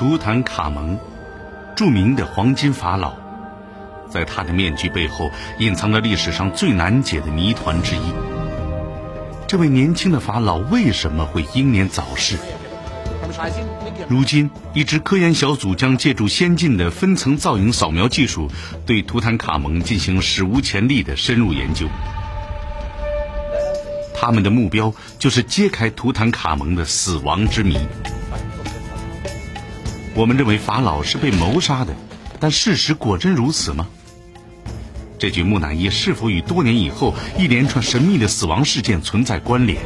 图坦卡蒙，著名的黄金法老，在他的面具背后隐藏着历史上最难解的谜团之一。这位年轻的法老为什么会英年早逝？如今，一支科研小组将借助先进的分层造影扫描技术，对图坦卡蒙进行史无前例的深入研究。他们的目标就是揭开图坦卡蒙的死亡之谜。我们认为法老是被谋杀的，但事实果真如此吗？这具木乃伊是否与多年以后一连串神秘的死亡事件存在关联？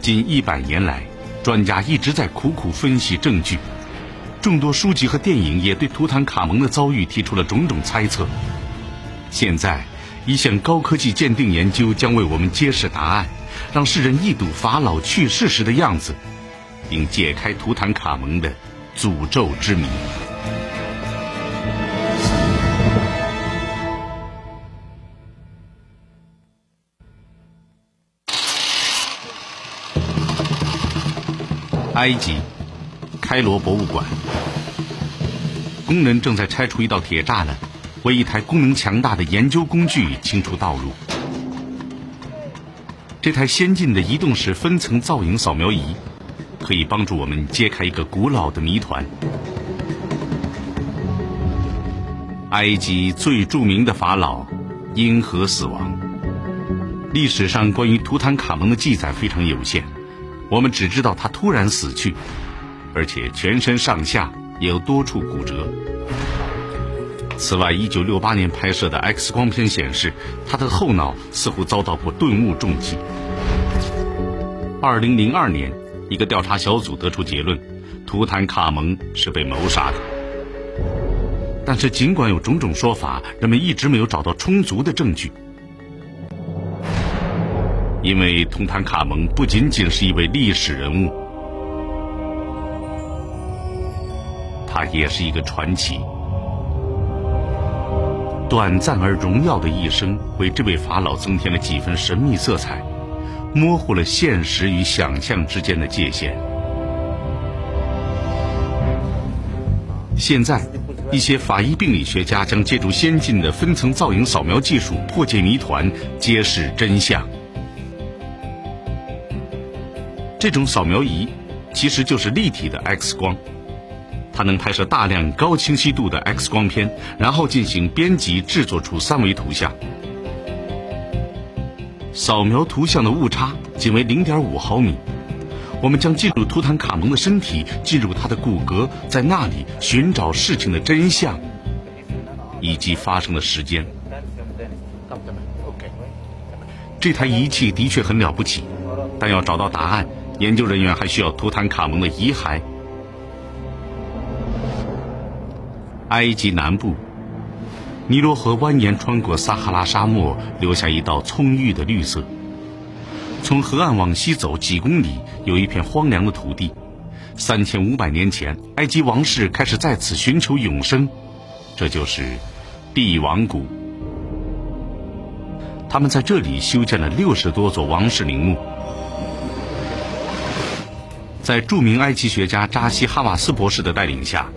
近一百年来，专家一直在苦苦分析证据，众多书籍和电影也对图坦卡蒙的遭遇提出了种种猜测。现在。一项高科技鉴定研究将为我们揭示答案，让世人一睹法老去世时的样子，并解开图坦卡蒙的诅咒之谜。埃及，开罗博物馆，工人正在拆除一道铁栅栏。为一台功能强大的研究工具清除道路。这台先进的移动式分层造影扫描仪，可以帮助我们揭开一个古老的谜团：埃及最著名的法老因何死亡？历史上关于图坦卡蒙的记载非常有限，我们只知道他突然死去，而且全身上下也有多处骨折。此外，1968年拍摄的 X 光片显示，他的后脑似乎遭到过钝物重击。2002年，一个调查小组得出结论：图坦卡蒙是被谋杀的。但是，尽管有种种说法，人们一直没有找到充足的证据。因为图坦卡蒙不仅仅是一位历史人物，他也是一个传奇。短暂而荣耀的一生，为这位法老增添了几分神秘色彩，模糊了现实与想象之间的界限。现在，一些法医病理学家将借助先进的分层造影扫描技术破解谜团，揭示真相。这种扫描仪其实就是立体的 X 光。它能拍摄大量高清晰度的 X 光片，然后进行编辑，制作出三维图像。扫描图像的误差仅为零点五毫米。我们将进入图坦卡蒙的身体，进入他的骨骼，在那里寻找事情的真相以及发生的时间。这台仪器的确很了不起，但要找到答案，研究人员还需要图坦卡蒙的遗骸。埃及南部，尼罗河蜿蜒穿过撒哈拉沙漠，留下一道葱郁的绿色。从河岸往西走几公里，有一片荒凉的土地。三千五百年前，埃及王室开始在此寻求永生，这就是帝王谷。他们在这里修建了六十多座王室陵墓。在著名埃及学家扎西哈瓦斯博士的带领下。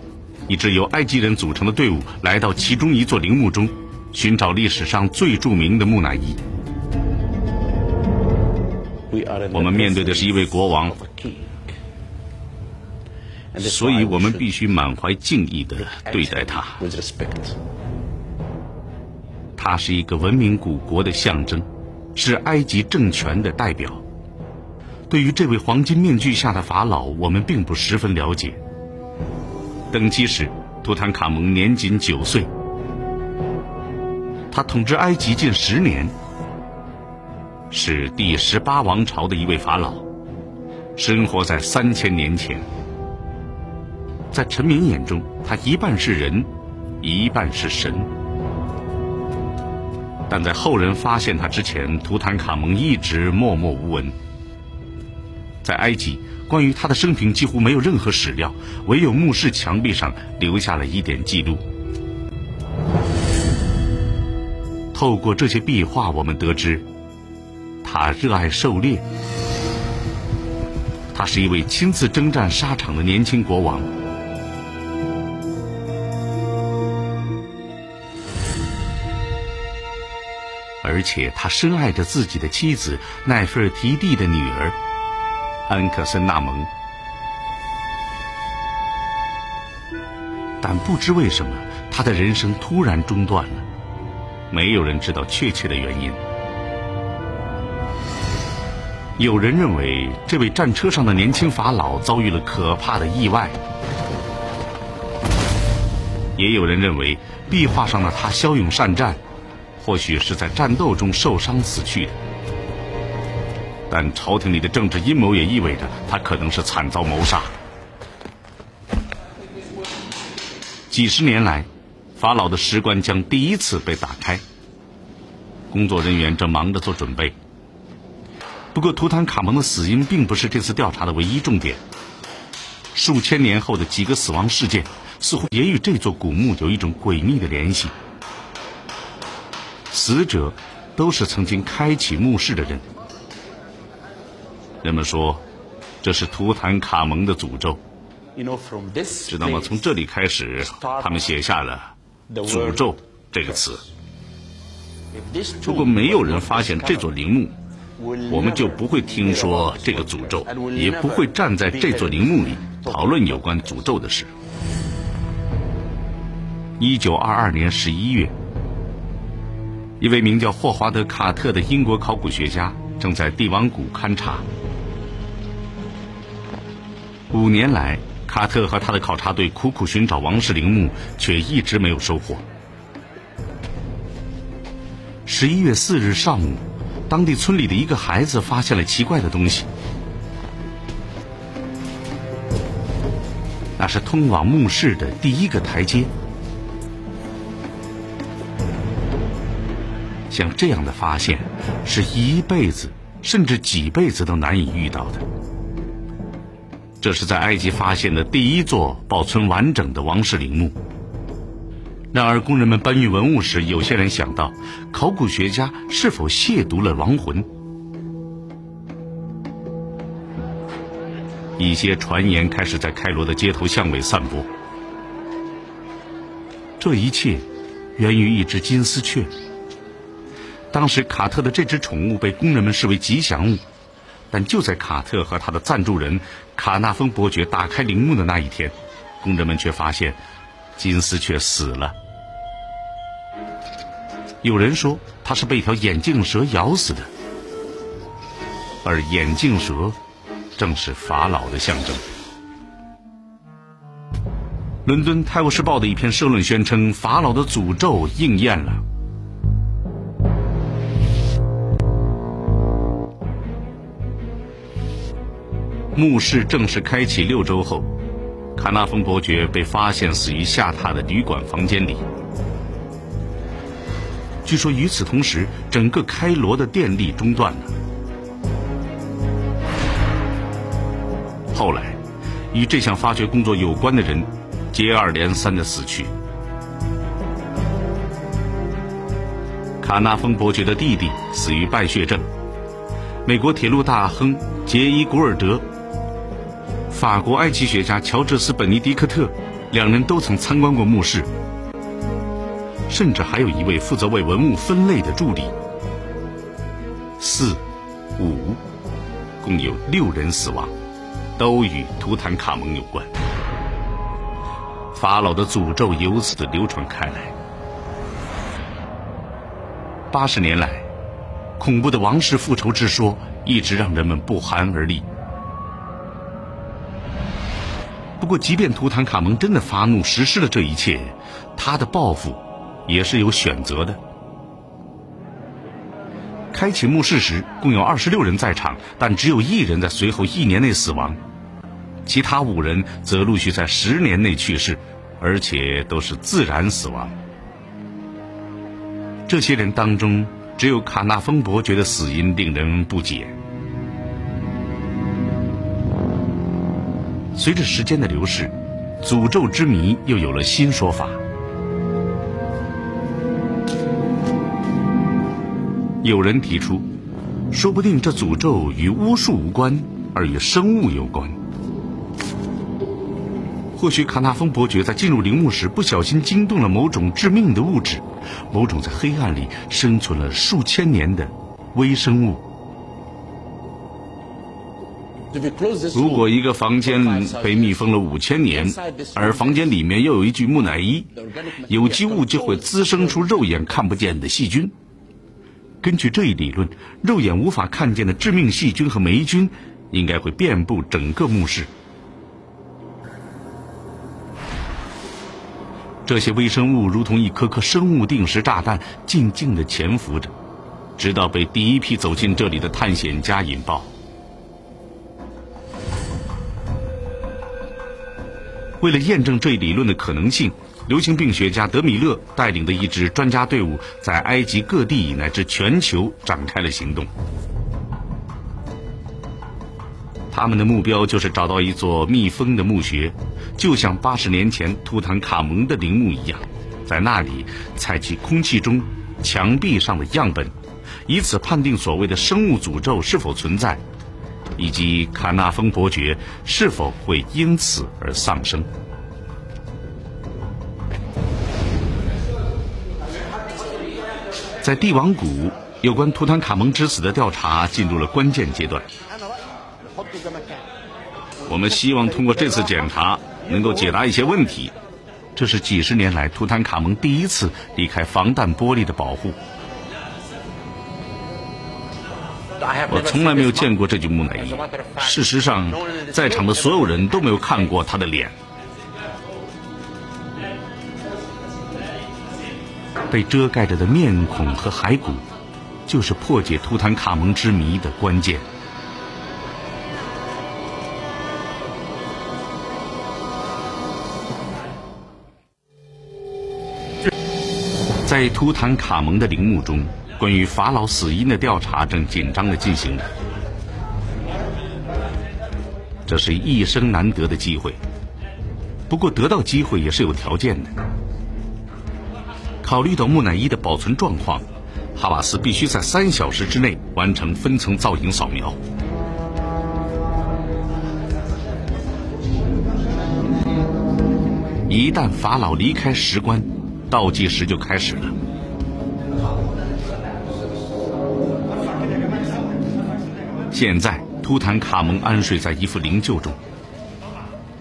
一支由埃及人组成的队伍来到其中一座陵墓中，寻找历史上最著名的木乃伊。我们面对的是一位国王，所以我们必须满怀敬意地对待他。他是一个文明古国的象征，是埃及政权的代表。对于这位黄金面具下的法老，我们并不十分了解。登基时，图坦卡蒙年仅九岁。他统治埃及近十年，是第十八王朝的一位法老，生活在三千年前。在臣民眼中，他一半是人，一半是神。但在后人发现他之前，图坦卡蒙一直默默无闻。在埃及。关于他的生平几乎没有任何史料，唯有墓室墙壁上留下了一点记录。透过这些壁画，我们得知，他热爱狩猎，他是一位亲自征战沙场的年轻国王。而且他深爱着自己的妻子奈菲尔提蒂的女儿安克森纳蒙，但不知为什么，他的人生突然中断了，没有人知道确切的原因。有人认为这位战车上的年轻法老遭遇了可怕的意外，也有人认为壁画上的他骁勇善战。或许是在战斗中受伤死去的，但朝廷里的政治阴谋也意味着他可能是惨遭谋杀。几十年来，法老的石棺将第一次被打开，工作人员正忙着做准备。不过，图坦卡蒙的死因并不是这次调查的唯一重点。数千年后的几个死亡事件，似乎也与这座古墓有一种诡秘的联系。死者都是曾经开启墓室的人。人们说，这是图坦卡蒙的诅咒。知道吗？从这里开始，他们写下了“诅咒”这个词。如果没有人发现这座陵墓，我们就不会听说这个诅咒，也不会站在这座陵墓里讨论有关诅咒的事。一九二二年十一月。一位名叫霍华德·卡特的英国考古学家正在帝王谷勘察。五年来，卡特和他的考察队苦苦寻找王室陵墓，却一直没有收获。十一月四日上午，当地村里的一个孩子发现了奇怪的东西，那是通往墓室的第一个台阶。像这样的发现，是一辈子甚至几辈子都难以遇到的。这是在埃及发现的第一座保存完整的王室陵墓。然而，工人们搬运文物时，有些人想到，考古学家是否亵渎了亡魂？一些传言开始在开罗的街头巷尾散播。这一切源于一只金丝雀。当时卡特的这只宠物被工人们视为吉祥物，但就在卡特和他的赞助人卡纳丰伯爵打开陵墓的那一天，工人们却发现金丝雀死了。有人说它是被一条眼镜蛇咬死的，而眼镜蛇正是法老的象征。伦敦《泰晤士报》的一篇社论宣称，法老的诅咒应验了。墓室正式开启六周后，卡纳丰伯爵被发现死于下榻的旅馆房间里。据说与此同时，整个开罗的电力中断了。后来，与这项发掘工作有关的人接二连三的死去。卡纳丰伯爵的弟弟死于败血症。美国铁路大亨杰伊·古尔德。法国埃及学家乔治斯·本尼迪克特，两人都曾参观过墓室，甚至还有一位负责为文物分类的助理。四、五，共有六人死亡，都与图坦卡蒙有关。法老的诅咒由此流传开来。八十年来，恐怖的王室复仇之说一直让人们不寒而栗。不过，即便图坦卡蒙真的发怒实施了这一切，他的报复也是有选择的。开启墓室时，共有二十六人在场，但只有一人在随后一年内死亡，其他五人则陆续在十年内去世，而且都是自然死亡。这些人当中，只有卡纳丰伯爵的死因令人不解。随着时间的流逝，诅咒之谜又有了新说法。有人提出，说不定这诅咒与巫术无关，而与生物有关。或许卡纳丰伯爵在进入陵墓时不小心惊动了某种致命的物质，某种在黑暗里生存了数千年的微生物。如果一个房间被密封了五千年，而房间里面又有一具木乃伊，有机物就会滋生出肉眼看不见的细菌。根据这一理论，肉眼无法看见的致命细菌和霉菌应该会遍布整个墓室。这些微生物如同一颗颗生物定时炸弹，静静地潜伏着，直到被第一批走进这里的探险家引爆。为了验证这一理论的可能性，流行病学家德米勒带领的一支专家队伍在埃及各地乃至全球展开了行动。他们的目标就是找到一座密封的墓穴，就像八十年前图坦卡蒙的陵墓一样，在那里采集空气中、墙壁上的样本，以此判定所谓的生物诅咒是否存在。以及卡纳丰伯爵是否会因此而丧生？在帝王谷，有关图坦卡蒙之死的调查进入了关键阶段。我们希望通过这次检查，能够解答一些问题。这是几十年来图坦卡蒙第一次离开防弹玻璃的保护。我从来没有见过这具木乃伊。事实上，在场的所有人都没有看过他的脸。被遮盖着的面孔和骸骨，就是破解图坦卡蒙之谜的关键。在图坦卡蒙的陵墓中。关于法老死因的调查正紧张的进行着，这是一生难得的机会。不过得到机会也是有条件的。考虑到木乃伊的保存状况，哈瓦斯必须在三小时之内完成分层造影扫描。一旦法老离开石棺，倒计时就开始了。现在，图坦卡蒙安睡在一副灵柩中，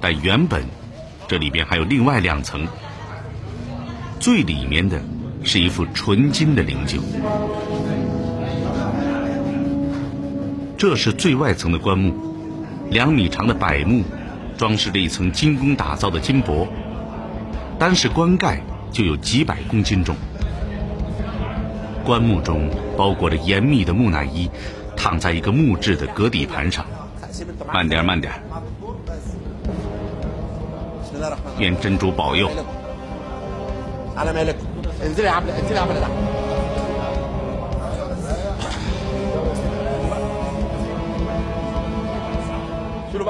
但原本这里边还有另外两层。最里面的是一副纯金的灵柩，这是最外层的棺木，两米长的柏木装饰着一层精工打造的金箔，单是棺盖就有几百公斤重。棺木中包裹着严密的木乃伊。躺在一个木质的隔底盘上，慢点，慢点。愿真主保佑。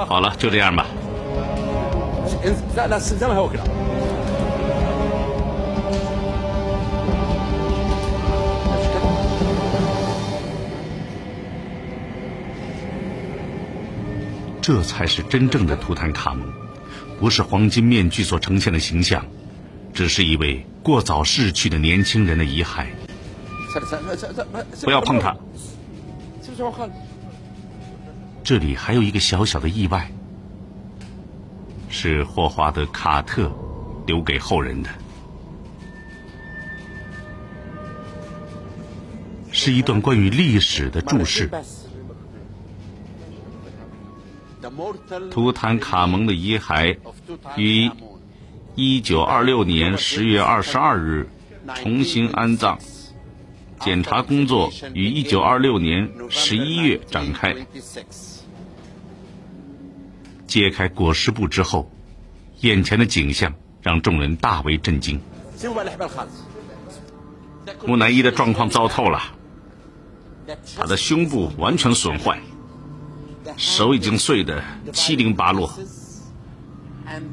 好了，就这样吧。这才是真正的图坦卡蒙，不是黄金面具所呈现的形象，只是一位过早逝去的年轻人的遗骸。不要碰他。这里还有一个小小的意外，是霍华德·卡特留给后人的，是一段关于历史的注释。图坦卡蒙的遗骸于1926年10月22日重新安葬，检查工作于1926年11月展开。揭开裹尸布之后，眼前的景象让众人大为震惊。木乃伊的状况糟透了，他的胸部完全损坏。手已经碎得七零八落，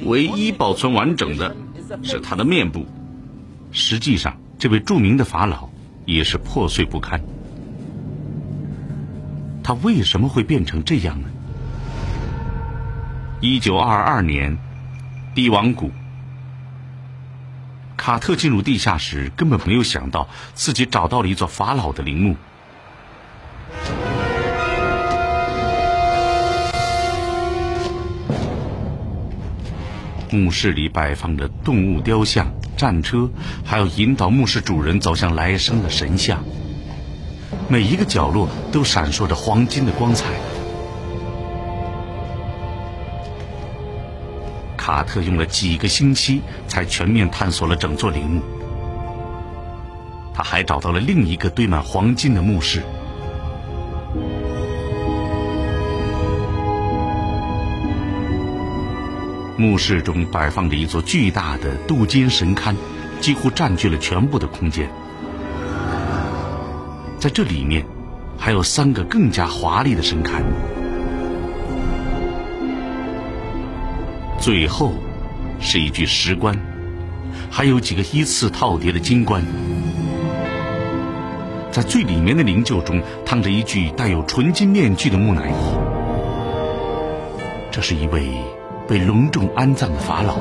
唯一保存完整的是他的面部。实际上，这位著名的法老也是破碎不堪。他为什么会变成这样呢？一九二二年，帝王谷。卡特进入地下时，根本没有想到自己找到了一座法老的陵墓。墓室里摆放着动物雕像、战车，还有引导墓室主人走向来生的神像。每一个角落都闪烁着黄金的光彩。卡特用了几个星期才全面探索了整座陵墓。他还找到了另一个堆满黄金的墓室。墓室中摆放着一座巨大的镀金神龛，几乎占据了全部的空间。在这里面，还有三个更加华丽的神龛。最后，是一具石棺，还有几个依次套叠的金棺。在最里面的灵柩中，躺着一具带有纯金面具的木乃伊。这是一位。被隆重安葬的法老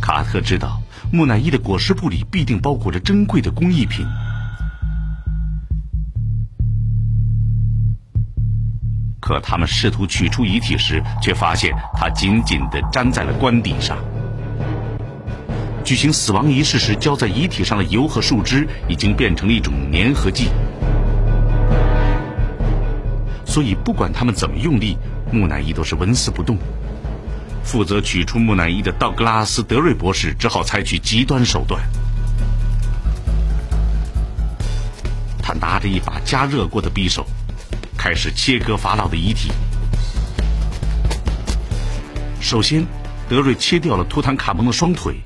卡特知道，木乃伊的裹尸布里必定包裹着珍贵的工艺品。可他们试图取出遗体时，却发现它紧紧地粘在了棺底上。举行死亡仪式时浇在遗体上的油和树枝已经变成了一种粘合剂，所以不管他们怎么用力。木乃伊都是纹丝不动。负责取出木乃伊的道格拉斯·德瑞博士只好采取极端手段。他拿着一把加热过的匕首，开始切割法老的遗体。首先，德瑞切掉了图坦卡蒙的双腿。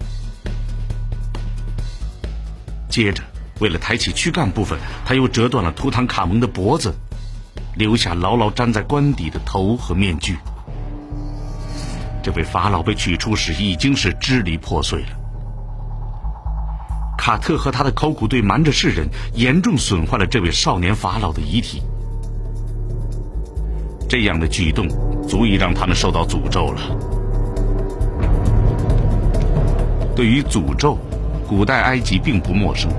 接着，为了抬起躯干部分，他又折断了图坦卡蒙的脖子。留下牢牢粘在棺底的头和面具。这位法老被取出时已经是支离破碎了。卡特和他的考古队瞒着世人，严重损坏了这位少年法老的遗体。这样的举动足以让他们受到诅咒了。对于诅咒，古代埃及并不陌生。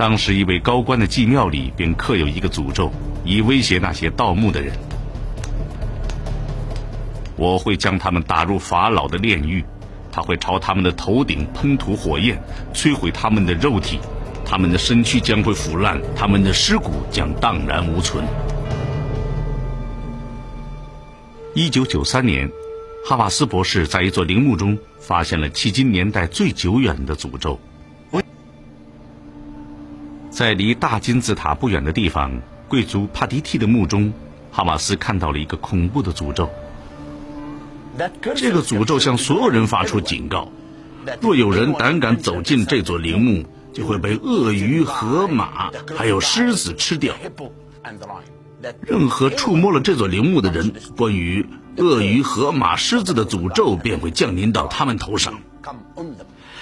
当时，一位高官的祭庙里便刻有一个诅咒，以威胁那些盗墓的人：“我会将他们打入法老的炼狱，他会朝他们的头顶喷吐火焰，摧毁他们的肉体，他们的身躯将会腐烂，他们的尸骨将荡然无存。”一九九三年，哈瓦斯博士在一座陵墓中发现了迄今年代最久远的诅咒。在离大金字塔不远的地方，贵族帕迪蒂的墓中，哈马斯看到了一个恐怖的诅咒。这个诅咒向所有人发出警告：若有人胆敢走进这座陵墓，就会被鳄鱼、河马还有狮子吃掉。任何触摸了这座陵墓的人，关于鳄鱼、河马、狮子的诅咒便会降临到他们头上。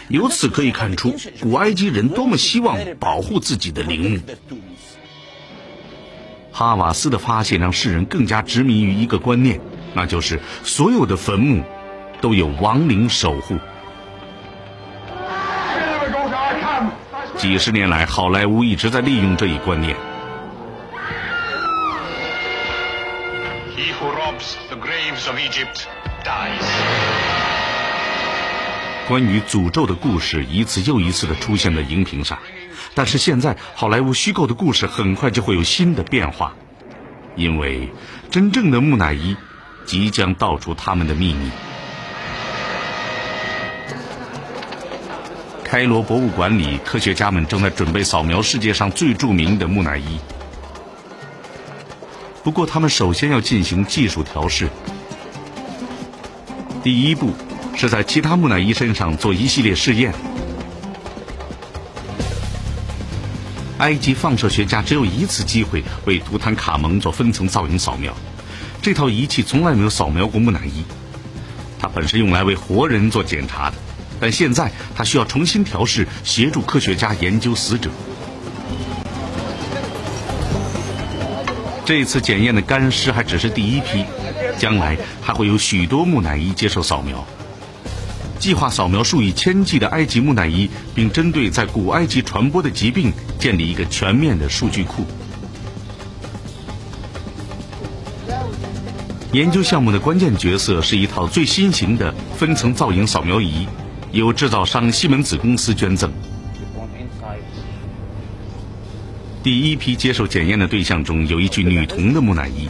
由此可以看出，古埃及人多么希望保护自己的陵墓。哈瓦斯的发现让世人更加执迷于一个观念，那就是所有的坟墓都有亡灵守护。几十年来，好莱坞一直在利用这一观念。He who robs the graves of Egypt dies. 关于诅咒的故事一次又一次的出现在荧屏上，但是现在好莱坞虚构的故事很快就会有新的变化，因为真正的木乃伊即将道出他们的秘密。开罗博物馆里，科学家们正在准备扫描世界上最著名的木乃伊，不过他们首先要进行技术调试。第一步。是在其他木乃伊身上做一系列试验。埃及放射学家只有一次机会为图坦卡蒙做分层造影扫描，这套仪器从来没有扫描过木乃伊。它本是用来为活人做检查的，但现在它需要重新调试，协助科学家研究死者。这次检验的干尸还只是第一批，将来还会有许多木乃伊接受扫描。计划扫描数以千计的埃及木乃伊，并针对在古埃及传播的疾病建立一个全面的数据库。研究项目的关键角色是一套最新型的分层造影扫描仪，由制造商西门子公司捐赠。第一批接受检验的对象中有一具女童的木乃伊，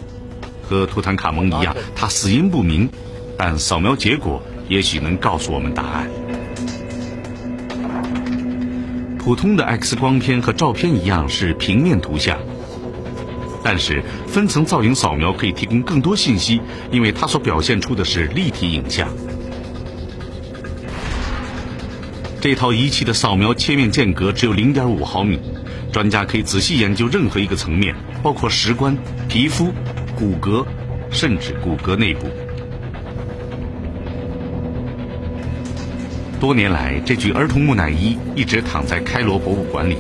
和图坦卡蒙一样，她死因不明，但扫描结果也许能告诉我们答案。普通的 X 光片和照片一样是平面图像，但是分层造影扫描可以提供更多信息，因为它所表现出的是立体影像。这套仪器的扫描切面间隔只有0.5毫米。专家可以仔细研究任何一个层面，包括石棺、皮肤、骨骼，甚至骨骼内部。多年来，这具儿童木乃伊一直躺在开罗博物馆里。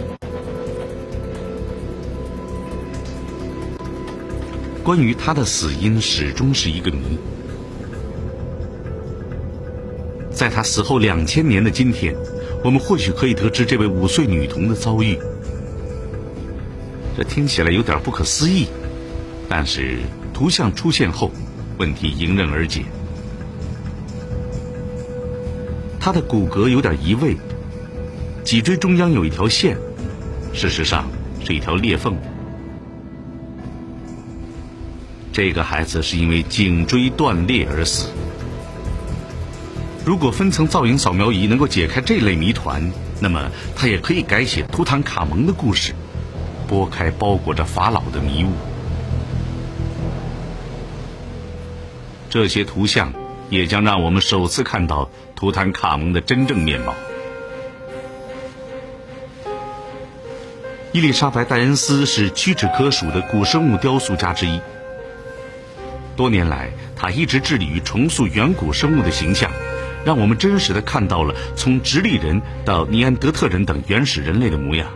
关于他的死因，始终是一个谜。在他死后两千年的今天，我们或许可以得知这位五岁女童的遭遇。这听起来有点不可思议，但是图像出现后，问题迎刃而解。他的骨骼有点移位，脊椎中央有一条线，事实上是一条裂缝。这个孩子是因为颈椎断裂而死。如果分层造影扫描仪能够解开这类谜团，那么它也可以改写图坦卡蒙的故事。拨开包裹着法老的迷雾，这些图像也将让我们首次看到图坦卡蒙的真正面貌。伊丽莎白·戴恩斯是屈指可数的古生物雕塑家之一。多年来，他一直致力于重塑远古生物的形象，让我们真实的看到了从直立人到尼安德特人等原始人类的模样。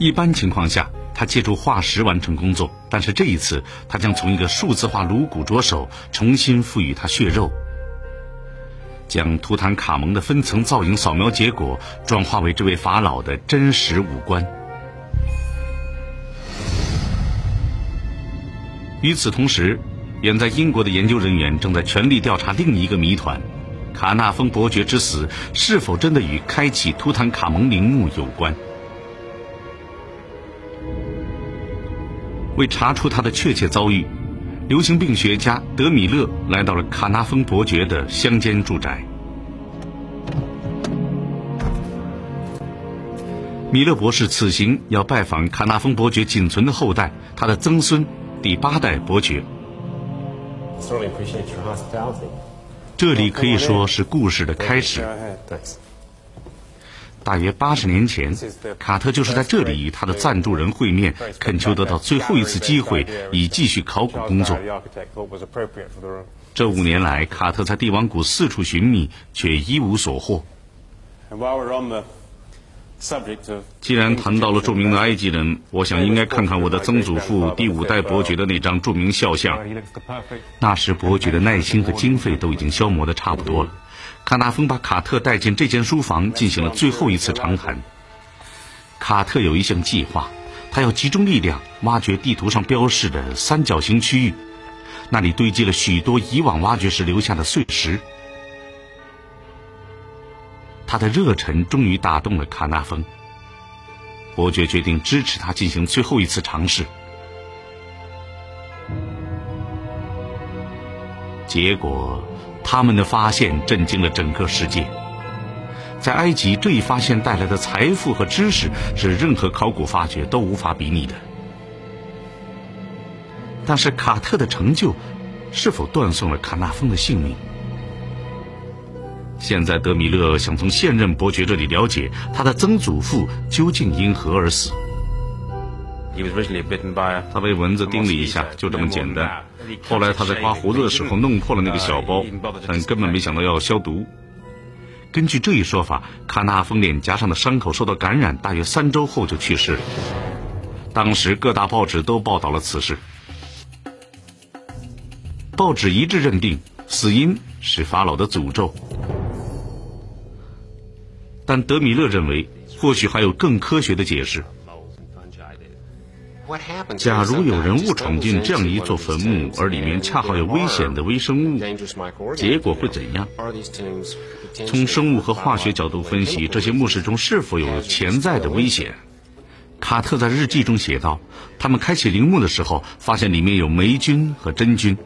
一般情况下，他借助化石完成工作，但是这一次，他将从一个数字化颅骨着手，重新赋予它血肉，将图坦卡蒙的分层造影扫描结果转化为这位法老的真实五官。与此同时，远在英国的研究人员正在全力调查另一个谜团：卡纳丰伯爵之死是否真的与开启图坦卡蒙陵墓有关？为查出他的确切遭遇，流行病学家德米勒来到了卡纳丰伯爵的乡间住宅。米勒博士此行要拜访卡纳丰伯爵仅存的后代，他的曾孙第八代伯爵。这里可以说是故事的开始。大约八十年前，卡特就是在这里与他的赞助人会面，恳求得到最后一次机会，以继续考古工作。这五年来，卡特在帝王谷四处寻觅，却一无所获。既然谈到了著名的埃及人，我想应该看看我的曾祖父第五代伯爵的那张著名肖像。那时伯爵的耐心和经费都已经消磨的差不多了。卡纳丰把卡特带进这间书房，进行了最后一次长谈。卡特有一项计划，他要集中力量挖掘地图上标示的三角形区域，那里堆积了许多以往挖掘时留下的碎石。他的热忱终于打动了卡纳丰，伯爵决定支持他进行最后一次尝试。结果。他们的发现震惊了整个世界。在埃及，这一发现带来的财富和知识是任何考古发掘都无法比拟的。但是，卡特的成就是否断送了卡纳峰的性命？现在，德米勒想从现任伯爵这里了解他的曾祖父究竟因何而死。他被蚊子叮了一下，就这么简单。后来他在刮胡子的时候弄破了那个小包，但根本没想到要消毒。根据这一说法，卡纳峰脸颊上的伤口受到感染，大约三周后就去世了。当时各大报纸都报道了此事，报纸一致认定死因是法老的诅咒。但德米勒认为，或许还有更科学的解释。假如有人误闯进这样一座坟墓，而里面恰好有危险的微生物，结果会怎样？从生物和化学角度分析，这些墓室中是否有潜在的危险？卡特在日记中写道：“他们开启陵墓的时候，发现里面有霉菌和真菌，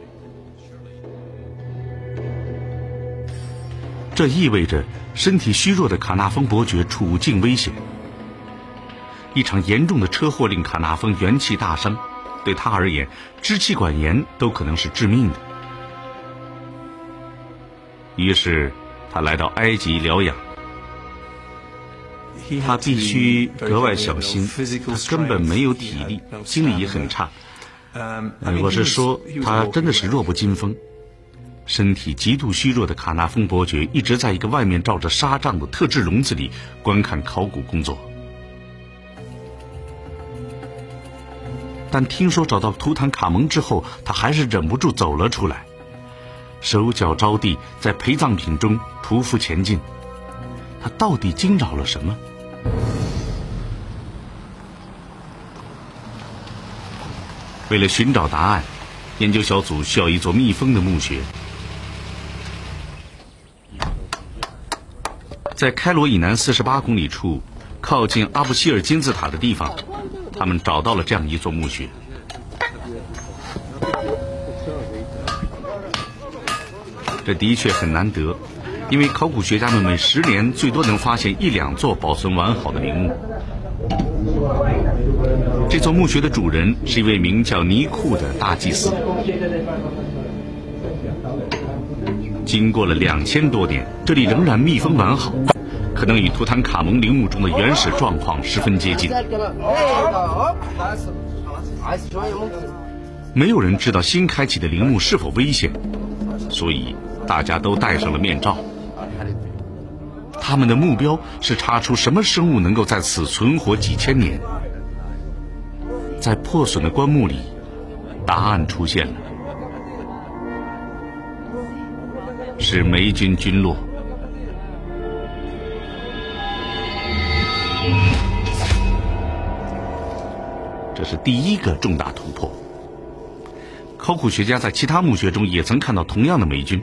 这意味着身体虚弱的卡纳峰伯爵处境危险。”一场严重的车祸令卡纳峰元气大伤，对他而言，支气管炎都可能是致命的。于是，他来到埃及疗养。他必须格外小心，他根本没有体力，精力也很差。我是说，他真的是弱不禁风。身体极度虚弱的卡纳峰伯爵一直在一个外面罩着纱帐的特制笼子里观看考古工作。但听说找到图坦卡蒙之后，他还是忍不住走了出来，手脚着地，在陪葬品中匍匐前进。他到底惊扰了什么？为了寻找答案，研究小组需要一座密封的墓穴。在开罗以南四十八公里处，靠近阿布希尔金字塔的地方。他们找到了这样一座墓穴，这的确很难得，因为考古学家们每十年最多能发现一两座保存完好的陵墓。这座墓穴的主人是一位名叫尼库的大祭司。经过了两千多年，这里仍然密封完好。可能与图坦卡蒙陵墓中的原始状况十分接近。没有人知道新开启的陵墓是否危险，所以大家都戴上了面罩。他们的目标是查出什么生物能够在此存活几千年。在破损的棺木里，答案出现了：是霉菌菌落。是第一个重大突破。考古学家在其他墓穴中也曾看到同样的霉菌，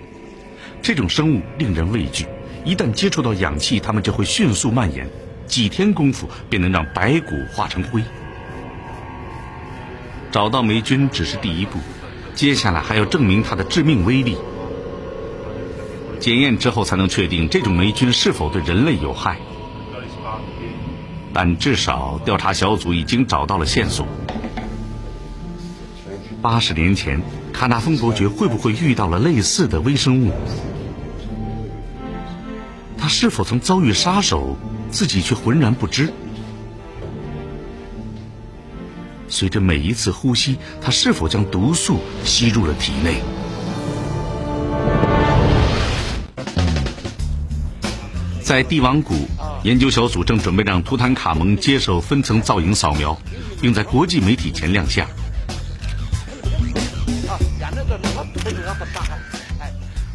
这种生物令人畏惧，一旦接触到氧气，它们就会迅速蔓延，几天功夫便能让白骨化成灰。找到霉菌只是第一步，接下来还要证明它的致命威力。检验之后才能确定这种霉菌是否对人类有害。但至少调查小组已经找到了线索。八十年前，卡纳峰伯爵会不会遇到了类似的微生物？他是否曾遭遇杀手，自己却浑然不知？随着每一次呼吸，他是否将毒素吸入了体内？在帝王谷。研究小组正准备让图坦卡蒙接受分层造影扫描，并在国际媒体前亮相。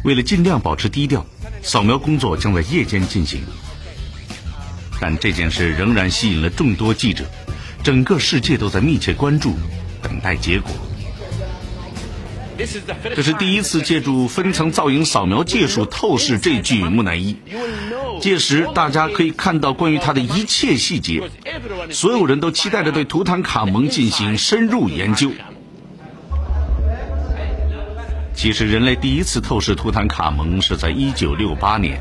为了尽量保持低调，扫描工作将在夜间进行。但这件事仍然吸引了众多记者，整个世界都在密切关注，等待结果。这是第一次借助分层造影扫描技术透视这具木乃伊。届时，大家可以看到关于他的一切细节。所有人都期待着对图坦卡蒙进行深入研究。其实，人类第一次透视图坦卡蒙是在1968年。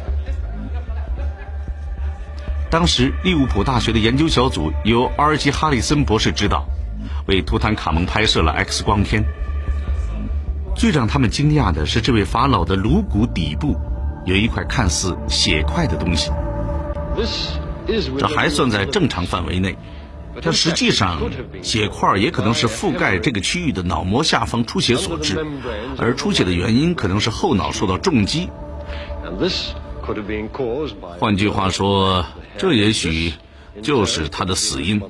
当时，利物浦大学的研究小组由阿尔基·哈里森博士指导，为图坦卡蒙拍摄了 X 光片。最让他们惊讶的是，这位法老的颅骨底部。有一块看似血块的东西，这还算在正常范围内，但实际上血块也可能是覆盖这个区域的脑膜下方出血所致，而出血的原因可能是后脑受到重击。换句话说，这也许就是他的死因。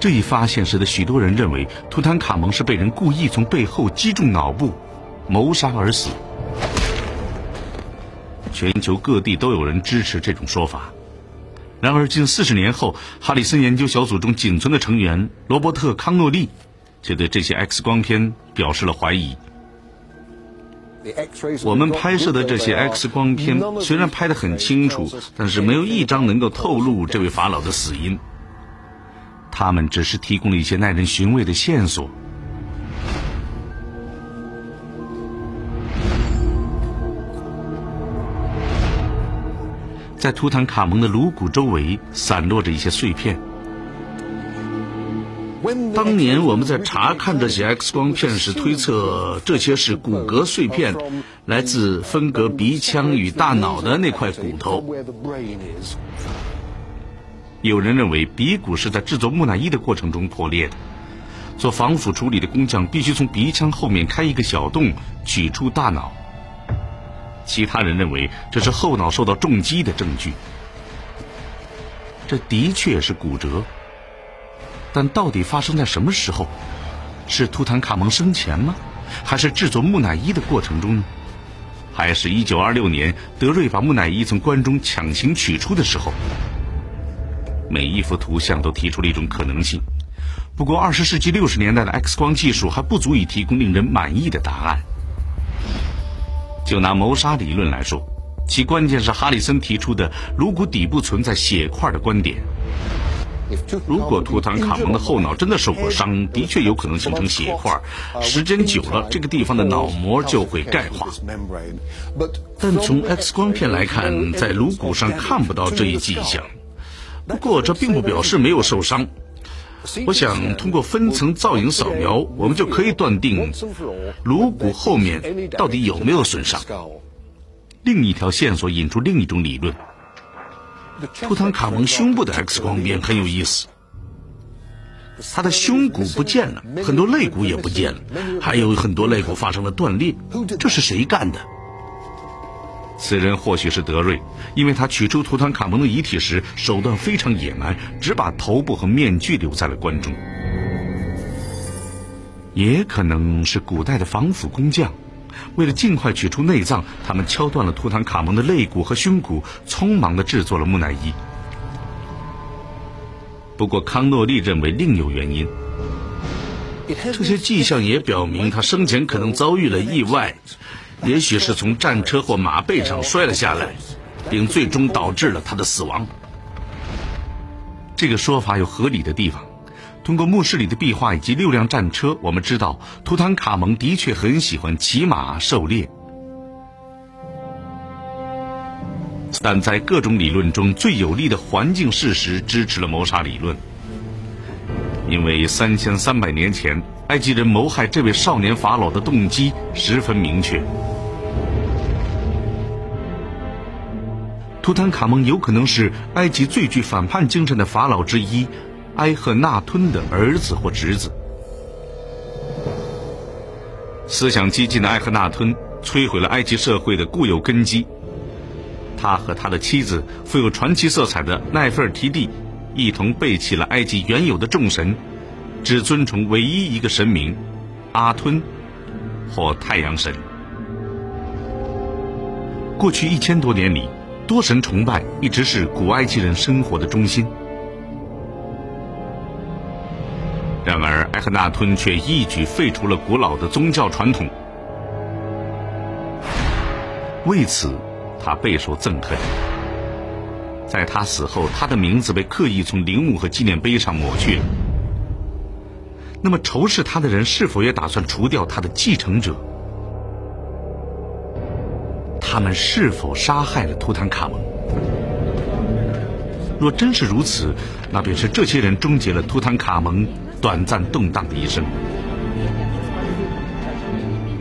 这一发现使得许多人认为图坦卡蒙是被人故意从背后击中脑部，谋杀而死。全球各地都有人支持这种说法。然而，近四十年后，哈里森研究小组中仅存的成员罗伯特·康诺利却对这些 X 光片表示了怀疑。我们拍摄的这些 X 光片虽然拍得很清楚，但是没有一张能够透露这位法老的死因。他们只是提供了一些耐人寻味的线索。在图坦卡蒙的颅骨周围散落着一些碎片。当年我们在查看这些 X 光片时，推测这些是骨骼碎片，来自分隔鼻腔与大脑的那块骨头。有人认为鼻骨是在制作木乃伊的过程中破裂的，做防腐处理的工匠必须从鼻腔后面开一个小洞取出大脑。其他人认为这是后脑受到重击的证据。这的确是骨折，但到底发生在什么时候？是图坦卡蒙生前吗？还是制作木乃伊的过程中呢？还是一九二六年德瑞把木乃伊从棺中强行取出的时候？每一幅图像都提出了一种可能性。不过，二十世纪六十年代的 X 光技术还不足以提供令人满意的答案。就拿谋杀理论来说，其关键是哈里森提出的颅骨底部存在血块的观点。如果图坦卡蒙的后脑真的受过伤，的确有可能形成血块，时间久了，这个地方的脑膜就会钙化。但从 X 光片来看，在颅骨上看不到这一迹象。不过，这并不表示没有受伤。我想通过分层造影扫描，我们就可以断定颅骨后面到底有没有损伤。另一条线索引出另一种理论：图坦卡蒙胸部的 X 光片很有意思。他的胸骨不见了，很多肋骨也不见了，还有很多肋骨发生了断裂。这是谁干的？此人或许是德瑞，因为他取出图坦卡蒙的遗体时手段非常野蛮，只把头部和面具留在了棺中。也可能是古代的防腐工匠，为了尽快取出内脏，他们敲断了图坦卡蒙的肋骨和胸骨，匆忙地制作了木乃伊。不过康诺利认为另有原因，这些迹象也表明他生前可能遭遇了意外。也许是从战车或马背上摔了下来，并最终导致了他的死亡。这个说法有合理的地方。通过墓室里的壁画以及六辆战车，我们知道图坦卡蒙的确很喜欢骑马狩猎。但在各种理论中最有力的环境事实支持了谋杀理论，因为三千三百年前。埃及人谋害这位少年法老的动机十分明确。图坦卡蒙有可能是埃及最具反叛精神的法老之一埃赫纳吞的儿子或侄子。思想激进的埃赫纳吞摧毁了埃及社会的固有根基。他和他的妻子富有传奇色彩的奈菲尔提蒂一同背弃了埃及原有的众神。只尊崇唯一一个神明，阿吞，或太阳神。过去一千多年里，多神崇拜一直是古埃及人生活的中心。然而，埃赫纳吞却一举废除了古老的宗教传统，为此他备受憎恨。在他死后，他的名字被刻意从陵墓和纪念碑上抹去。那么，仇视他的人是否也打算除掉他的继承者？他们是否杀害了图坦卡蒙？若真是如此，那便是这些人终结了图坦卡蒙短暂动荡的一生。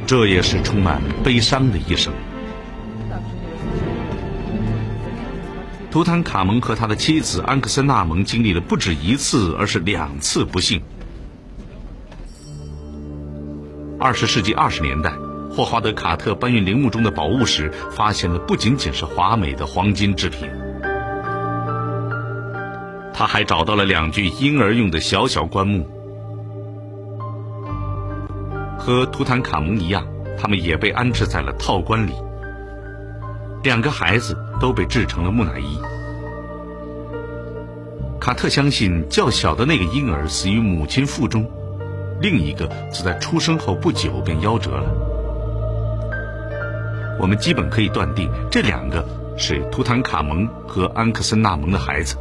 这也是充满悲伤的一生。图坦卡蒙和他的妻子安克森纳蒙经历了不止一次，而是两次不幸。二十世纪二十年代，霍华德·卡特搬运陵墓中的宝物时，发现的不仅仅是华美的黄金制品，他还找到了两具婴儿用的小小棺木。和图坦卡蒙一样，他们也被安置在了套棺里。两个孩子都被制成了木乃伊。卡特相信，较小的那个婴儿死于母亲腹中，另一个则在出生后不久便夭折了。我们基本可以断定，这两个是图坦卡蒙和安克森纳蒙的孩子。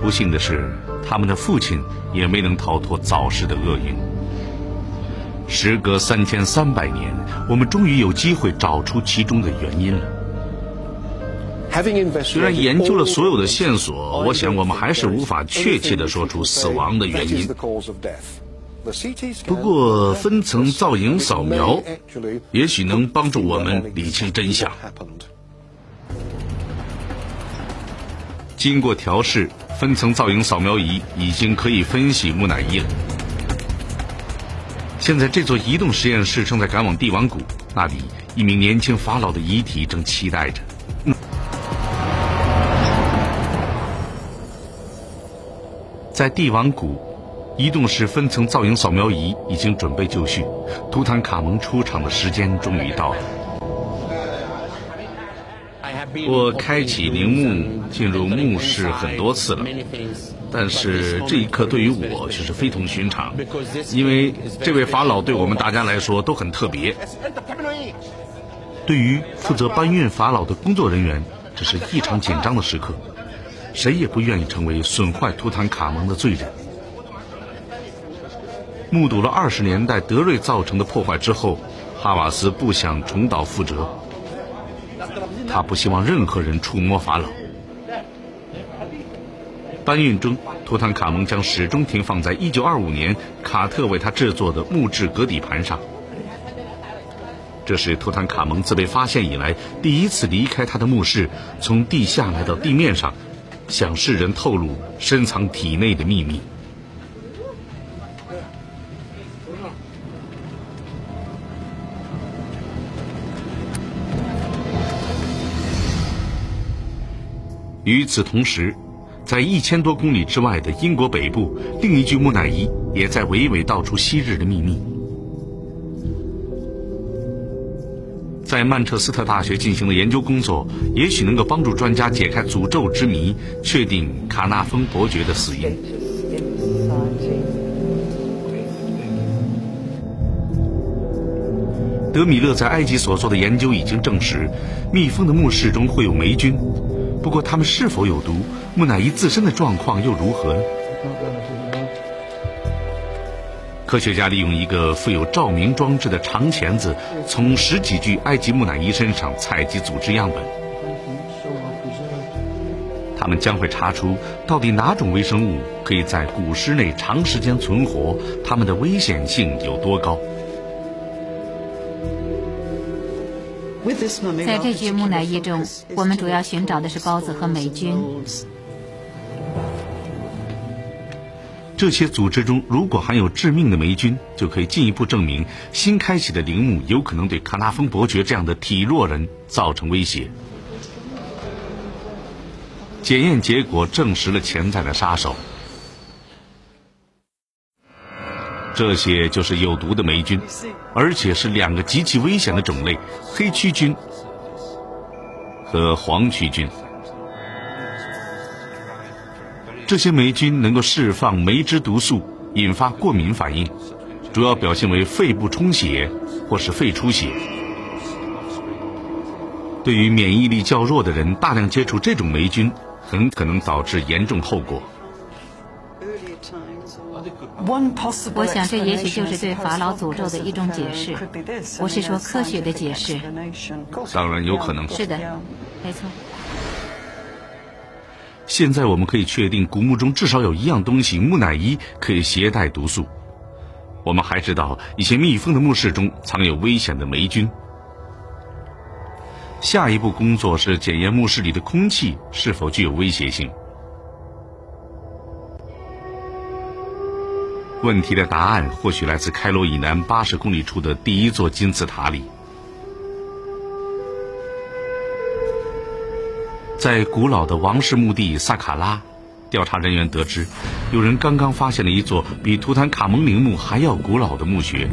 不幸的是，他们的父亲也没能逃脱早逝的厄运。时隔三千三百年，我们终于有机会找出其中的原因了。虽然研究了所有的线索，我想我们还是无法确切的说出死亡的原因。不过，分层造影扫描也许能帮助我们理清真相。经过调试，分层造影扫描仪已经可以分析木乃伊了。现在这座移动实验室正在赶往帝王谷，那里一名年轻法老的遗体正期待着。在帝王谷，移动式分层造影扫描仪已经准备就绪，图坦卡蒙出场的时间终于到了。我开启陵墓进入墓室很多次了。但是这一刻对于我却是非同寻常，因为这位法老对我们大家来说都很特别。对于负责搬运法老的工作人员，这是异常紧张的时刻，谁也不愿意成为损坏图坦卡蒙的罪人。目睹了二十年代德瑞造成的破坏之后，哈瓦斯不想重蹈覆辙，他不希望任何人触摸法老。搬运中，图坦卡蒙将始终停放在1925年卡特为他制作的木质格底盘上。这是图坦卡蒙自被发现以来第一次离开他的墓室，从地下来到地面上，向世人透露深藏体内的秘密。与此同时。在一千多公里之外的英国北部，另一具木乃伊也在娓娓道出昔日的秘密。在曼彻斯特大学进行的研究工作，也许能够帮助专家解开诅咒之谜，确定卡纳丰伯爵的死因。德米勒在埃及所做的研究已经证实，密封的墓室中会有霉菌。不过，它们是否有毒？木乃伊自身的状况又如何呢？科学家利用一个附有照明装置的长钳子，从十几具埃及木乃伊身上采集组织样本。他们将会查出到底哪种微生物可以在古尸内长时间存活，它们的危险性有多高。在这具木乃伊中，我们主要寻找的是孢子和霉菌。这些组织中如果含有致命的霉菌，就可以进一步证明新开启的陵墓有可能对卡纳丰伯爵这样的体弱人造成威胁。检验结果证实了潜在的杀手。这些就是有毒的霉菌，而且是两个极其危险的种类——黑曲菌和黄曲菌。这些霉菌能够释放霉汁毒素，引发过敏反应，主要表现为肺部充血或是肺出血。对于免疫力较弱的人，大量接触这种霉菌，很可能导致严重后果。我想，这也许就是对法老诅咒的一种解释。我是说科学的解释。当然有可能。是的，没错。现在我们可以确定，古墓中至少有一样东西——木乃伊可以携带毒素。我们还知道，一些密封的墓室中藏有危险的霉菌。下一步工作是检验墓室里的空气是否具有威胁性。问题的答案或许来自开罗以南八十公里处的第一座金字塔里。在古老的王室墓地萨卡拉，调查人员得知，有人刚刚发现了一座比图坦卡蒙陵墓还要古老的墓穴。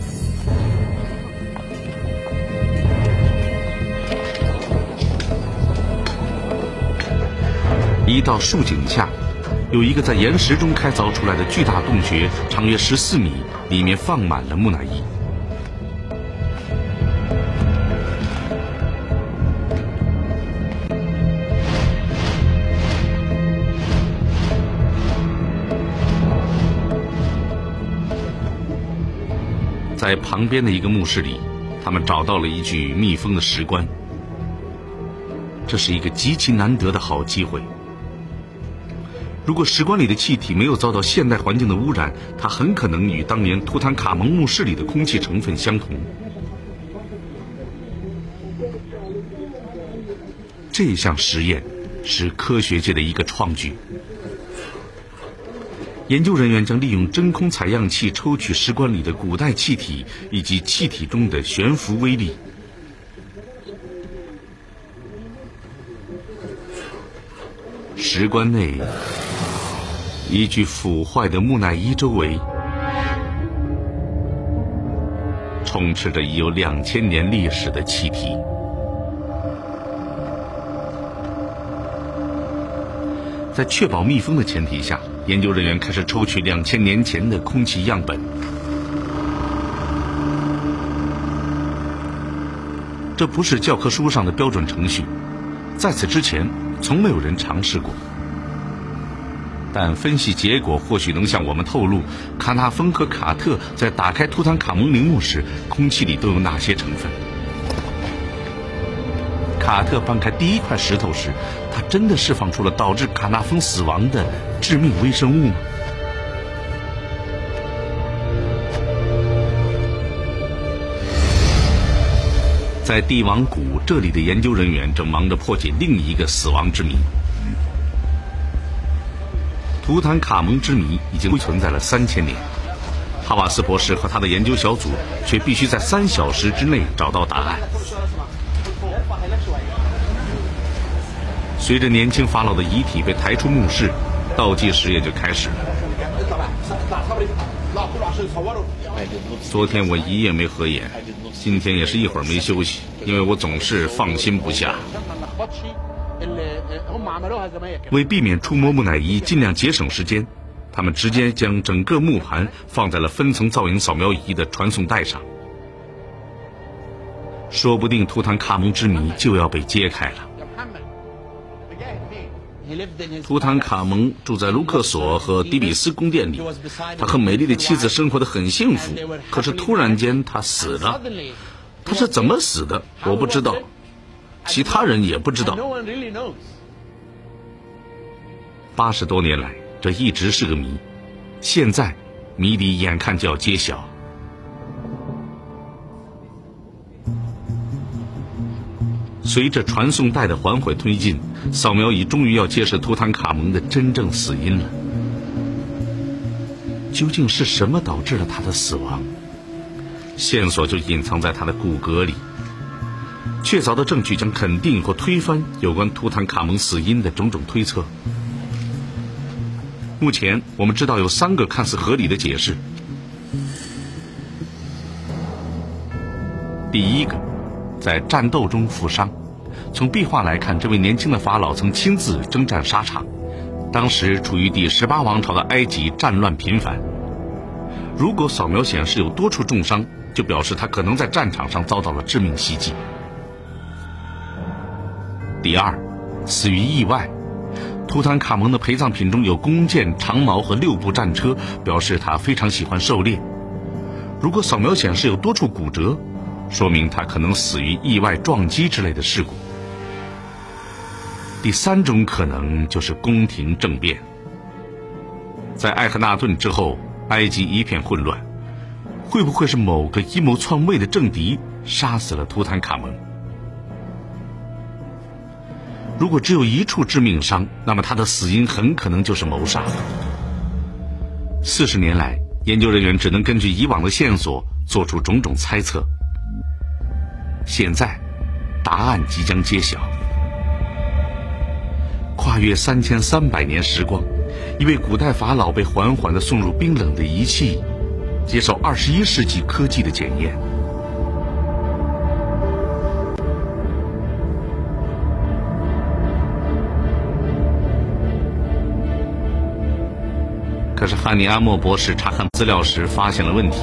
一道竖井下，有一个在岩石中开凿出来的巨大洞穴，长约十四米，里面放满了木乃伊。在旁边的一个墓室里，他们找到了一具密封的石棺。这是一个极其难得的好机会。如果石棺里的气体没有遭到现代环境的污染，它很可能与当年图坦卡蒙墓室里的空气成分相同。这项实验是科学界的一个创举。研究人员将利用真空采样器抽取石棺里的古代气体以及气体中的悬浮微粒。石棺内，一具腐坏的木乃伊周围，充斥着已有两千年历史的气体。在确保密封的前提下。研究人员开始抽取两千年前的空气样本，这不是教科书上的标准程序，在此之前从没有人尝试过。但分析结果或许能向我们透露，卡纳峰和卡特在打开图坦卡蒙陵墓时，空气里都有哪些成分。卡特搬开第一块石头时，他真的释放出了导致卡纳峰死亡的致命微生物吗？在帝王谷，这里的研究人员正忙着破解另一个死亡之谜。图坦卡蒙之谜已经存在了三千年，哈瓦斯博士和他的研究小组却必须在三小时之内找到答案。随着年轻法老的遗体被抬出墓室，倒计时也就开始了。昨天我一夜没合眼，今天也是一会儿没休息，因为我总是放心不下。为避免触摸木乃伊，尽量节省时间，他们直接将整个木盘放在了分层造影扫描仪的传送带上。说不定图坦卡蒙之谜就要被揭开了。图坦卡蒙住在卢克索和迪比斯宫殿里，他和美丽的妻子生活的很幸福。可是突然间他死了，他是怎么死的？我不知道，其他人也不知道。八十多年来，这一直是个谜。现在，谜底眼看就要揭晓。随着传送带的缓缓推进，扫描仪终于要揭示图坦卡蒙的真正死因了。究竟是什么导致了他的死亡？线索就隐藏在他的骨骼里。确凿的证据将肯定或推翻有关图坦卡蒙死因的种种推测。目前我们知道有三个看似合理的解释。第一个。在战斗中负伤。从壁画来看，这位年轻的法老曾亲自征战沙场。当时处于第十八王朝的埃及战乱频繁。如果扫描显示有多处重伤，就表示他可能在战场上遭到了致命袭击。第二，死于意外。图坦卡蒙的陪葬品中有弓箭、长矛和六部战车，表示他非常喜欢狩猎。如果扫描显示有多处骨折。说明他可能死于意外撞击之类的事故。第三种可能就是宫廷政变。在艾赫纳顿之后，埃及一片混乱，会不会是某个阴谋篡位的政敌杀死了图坦卡蒙？如果只有一处致命伤，那么他的死因很可能就是谋杀。四十年来。研究人员只能根据以往的线索做出种种猜测。现在，答案即将揭晓。跨越三千三百年时光，一位古代法老被缓缓地送入冰冷的仪器，接受二十一世纪科技的检验。可是，汉尼阿莫博士查看资料时发现了问题。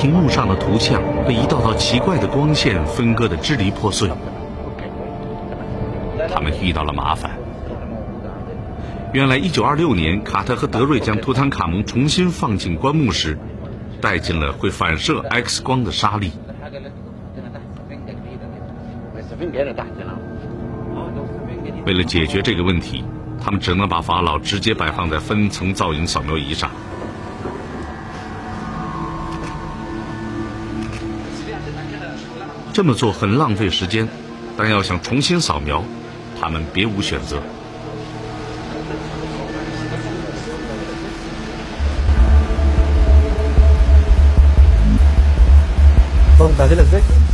屏幕上的图像被一道道奇怪的光线分割的支离破碎。他们遇到了麻烦。原来，1926年，卡特和德瑞将图坦卡蒙重新放进棺木时，带进了会反射 X 光的沙粒。为了解决这个问题，他们只能把法老直接摆放在分层造影扫描仪上。这么做很浪费时间，但要想重新扫描，他们别无选择。哦，打开了，对。